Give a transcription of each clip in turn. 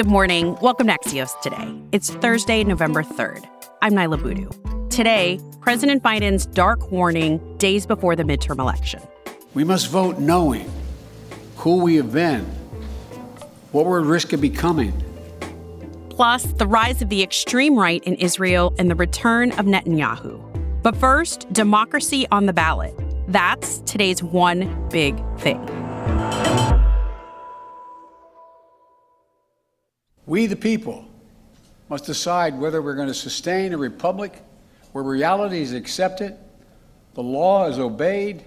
Good morning. Welcome to Axios today. It's Thursday, November 3rd. I'm Niala Boodhoo. Today, President Biden's dark warning days before the midterm election. We must vote knowing who we have been, what we're at risk of becoming. Plus, the rise of the extreme right in Israel and the return of Netanyahu. But first, democracy on the ballot. That's today's one big thing. We, the people, must decide whether we're going to sustain a republic where reality is accepted, the law is obeyed,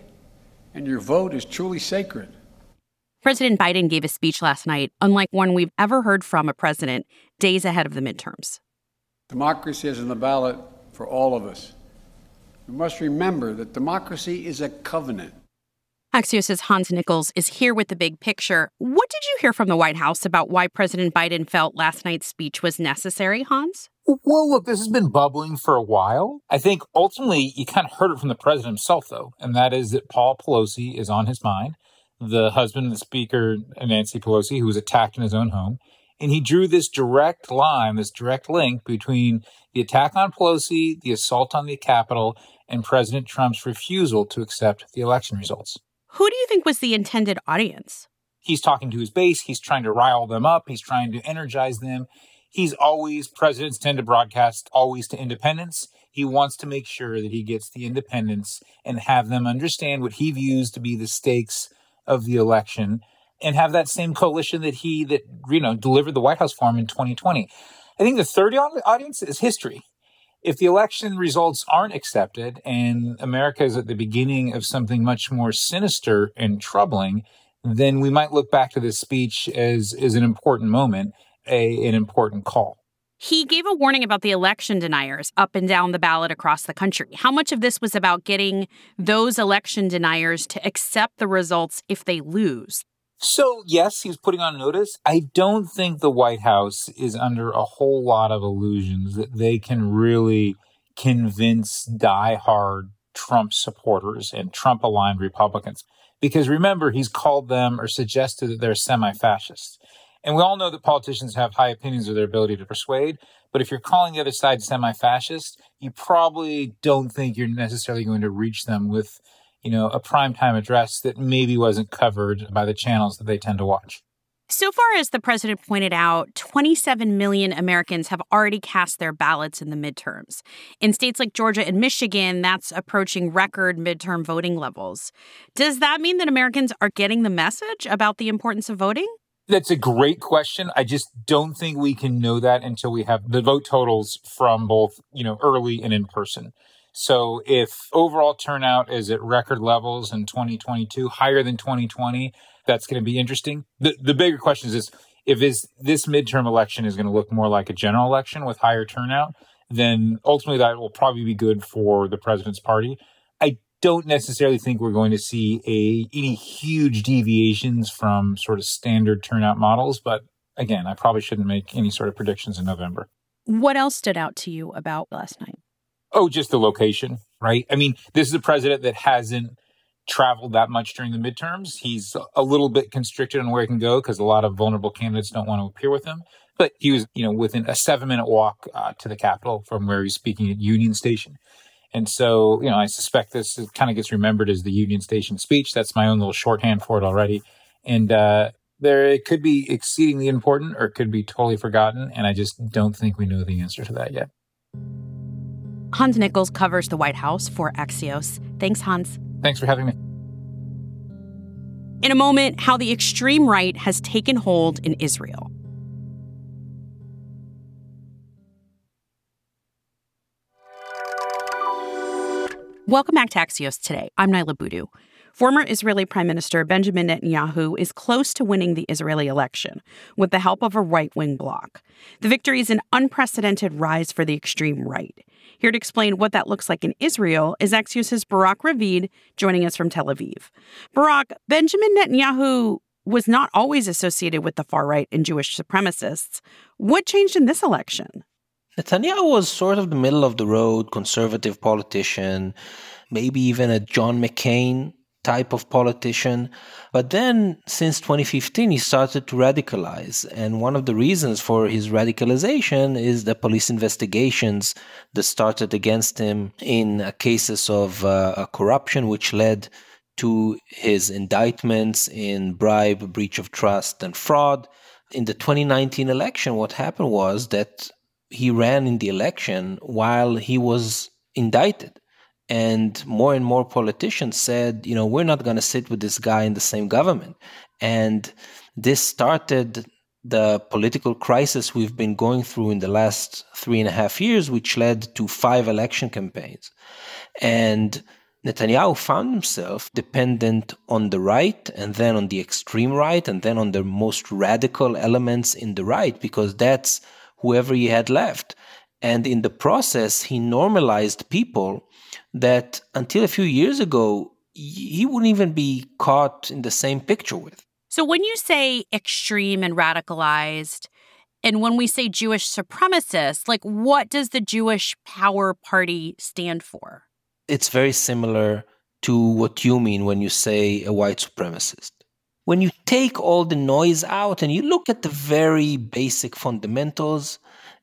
and your vote is truly sacred. President Biden gave a speech last night, unlike one we've ever heard from a president days ahead of the midterms. Democracy is on the ballot for all of us. We must remember that democracy is a covenant. Axios' Hans Nichols is here with the big picture. What did you hear from the White House about why President Biden felt last night's speech was necessary, Hans? Well, look, this has been bubbling for a while. I think ultimately you kind of heard it from the president himself, though, and that is that Paul Pelosi is on his mind, the husband of the Speaker, Nancy Pelosi, who was attacked in his own home. And he drew this direct line, this direct link between the attack on Pelosi, the assault on the Capitol, and President Trump's refusal to accept the election results. Who do you think was the intended audience? He's talking to his base. He's trying to rile them up. He's trying to energize them. He's always, presidents tend to broadcast always to independents. He wants to make sure that he gets the independents and have them understand what he views to be the stakes of the election and have that same coalition that he, that, you know, delivered the White House for him in 2020. I think the third audience is history if the election results aren't accepted and America is at the beginning of something much more sinister and troubling, then we might look back to this speech as, as an important moment, a, an important call. He gave a warning about the election deniers up and down the ballot across the country. How much of this was about getting those election deniers to accept the results if they lose? So, yes, he's putting on notice. I don't think the White House is under a whole lot of illusions that they can really convince diehard Trump supporters and Trump aligned Republicans. Because remember, he's called them or suggested that they're semi fascists. And we all know that politicians have high opinions of their ability to persuade. But if you're calling the other side semi fascist, you probably don't think you're necessarily going to reach them with you know, a primetime address that maybe wasn't covered by the channels that they tend to watch. So far, as the president pointed out, 27 million Americans have already cast their ballots in the midterms. In states like Georgia and Michigan, that's approaching record midterm voting levels. Does that mean that Americans are getting the message about the importance of voting? That's a great question. I just don't think we can know that until we have the vote totals from both, you know, early and in person. So if overall turnout is at record levels in 2022, higher than 2020, that's going to be interesting. The the bigger question is if is this midterm election is going to look more like a general election with higher turnout, then ultimately that will probably be good for the president's party. I don't necessarily think we're going to see a any huge deviations from sort of standard turnout models, but again, I probably shouldn't make any sort of predictions in November. What else stood out to you about last night? Oh, just the location, right? I mean, this is a president that hasn't traveled that much during the midterms. He's a little bit constricted on where he can go because a lot of vulnerable candidates don't want to appear with him. But he was, you know, within a seven minute walk uh, to the Capitol from where he's speaking at Union Station. And so, you know, I suspect this kind of gets remembered as the Union Station speech. That's my own little shorthand for it already. And uh, there, it could be exceedingly important or it could be totally forgotten. And I just don't think we know the answer to that yet. Hans Nichols covers the White House for Axios. Thanks, Hans. Thanks for having me. In a moment, how the extreme right has taken hold in Israel. Welcome back to Axios today. I'm Niala Boodhoo. Former Israeli Prime Minister Benjamin Netanyahu is close to winning the Israeli election with the help of a right wing bloc. The victory is an unprecedented rise for the extreme right. Here to explain what that looks like in Israel is Axios' Barak Ravid joining us from Tel Aviv. Barak, Benjamin Netanyahu was not always associated with the far right and Jewish supremacists. What changed in this election? Netanyahu was sort of the middle of the road conservative politician, maybe even a John McCain type of politician. But then, since 2015, he started to radicalize. And one of the reasons for his radicalization is the police investigations that started against him in cases of uh, corruption, which led to his indictments in bribe, breach of trust, and fraud. In the 2019 election, what happened was that he ran in the election while he was indicted. And more and more politicians said, you know, we're not going to sit with this guy in the same government. And this started the political crisis we've been going through in the last three and a half years, which led to five election campaigns. And Netanyahu found himself dependent on the right and then on the extreme right and then on the most radical elements in the right because that's whoever he had left. And in the process, he normalized people that until a few years ago, he wouldn't even be caught in the same picture with. So when you say extreme and radicalized, and when we say Jewish supremacists, like what does the Jewish Power Party stand for? It's very similar to what you mean when you say a white supremacist. When you take all the noise out and you look at the very basic fundamentals,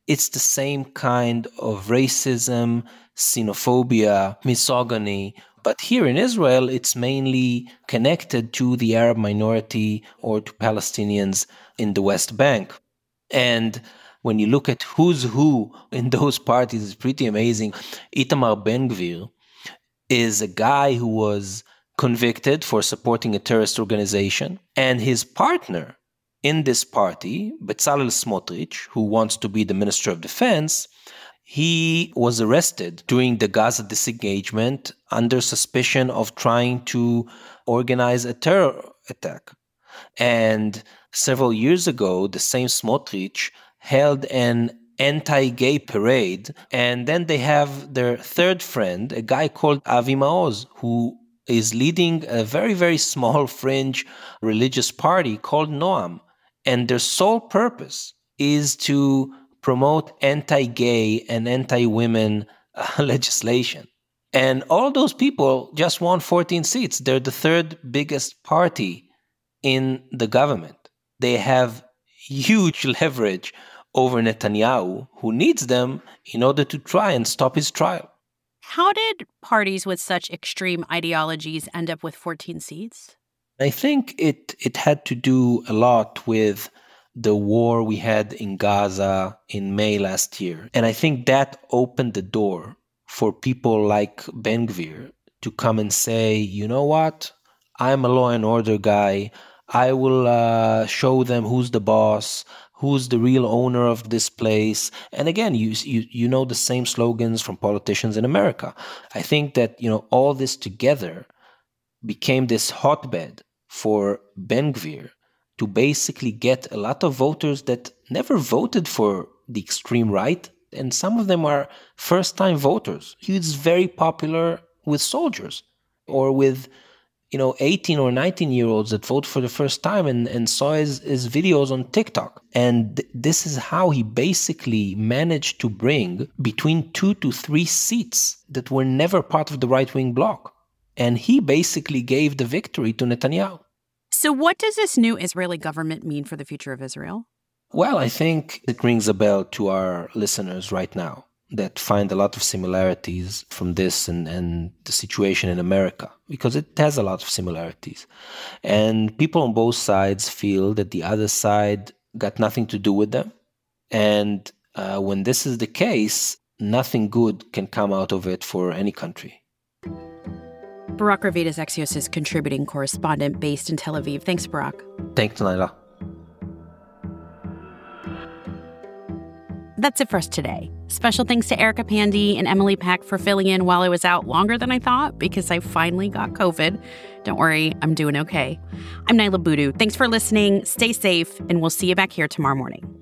it's the same kind of racism, xenophobia, misogyny. But here in Israel, it's mainly connected to the Arab minority or to Palestinians in the West Bank. And when you look at who's who in those parties, it's pretty amazing. Itamar Ben Gvir is a guy who was convicted for supporting a terrorist organization, and his partner in this party, Bezalel Smotrich, who wants to be the Minister of Defense, he was arrested during the Gaza disengagement under suspicion of trying to organize a terror attack. And several years ago, the same Smotrich held an anti-gay parade, and then they have their third friend, a guy called Avi Maoz, who is leading a very, very small fringe religious party called Noam. And their sole purpose is to promote anti gay and anti women uh, legislation. And all those people just won 14 seats. They're the third biggest party in the government. They have huge leverage over Netanyahu, who needs them in order to try and stop his trial. How did parties with such extreme ideologies end up with 14 seats? I think it, it had to do a lot with the war we had in Gaza in May last year. And I think that opened the door for people like Ben Gvir to come and say, you know what? I'm a law and order guy. I will uh, show them who's the boss, who's the real owner of this place. And again, you, you you know the same slogans from politicians in America. I think that you know all this together became this hotbed for Ben Gvir to basically get a lot of voters that never voted for the extreme right. And some of them are first time voters. He's very popular with soldiers or with you know 18 or 19 year olds that vote for the first time and, and saw his, his videos on tiktok and th- this is how he basically managed to bring between two to three seats that were never part of the right-wing bloc and he basically gave the victory to netanyahu so, what does this new Israeli government mean for the future of Israel? Well, I think it rings a bell to our listeners right now that find a lot of similarities from this and, and the situation in America because it has a lot of similarities. And people on both sides feel that the other side got nothing to do with them. And uh, when this is the case, nothing good can come out of it for any country. Barak Ravid is Axios' contributing correspondent based in Tel Aviv. Thanks, Barak. Thanks, Niala. That's it for us today. Special thanks to Erica Pandey and Emily Peck for filling in while I was out longer than I thought because I finally got COVID. Don't worry, I'm doing okay. I'm Niala Boodhoo. Thanks for listening. Stay safe, and we'll see you back here tomorrow morning.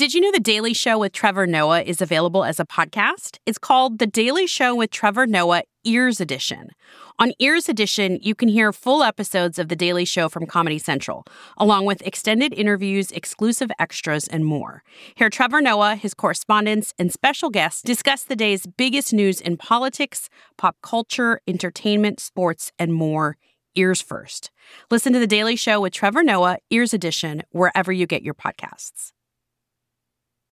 Did you know The Daily Show with Trevor Noah is available as a podcast? It's called The Daily Show with Trevor Noah Ears Edition. On Ears Edition, you can hear full episodes of The Daily Show from Comedy Central, along with extended interviews, exclusive extras, and more. Hear Trevor Noah, his correspondents, and special guests discuss the day's biggest news in politics, pop culture, entertainment, sports, and more. Ears first. Listen to The Daily Show with Trevor Noah, Ears Edition, wherever you get your podcasts.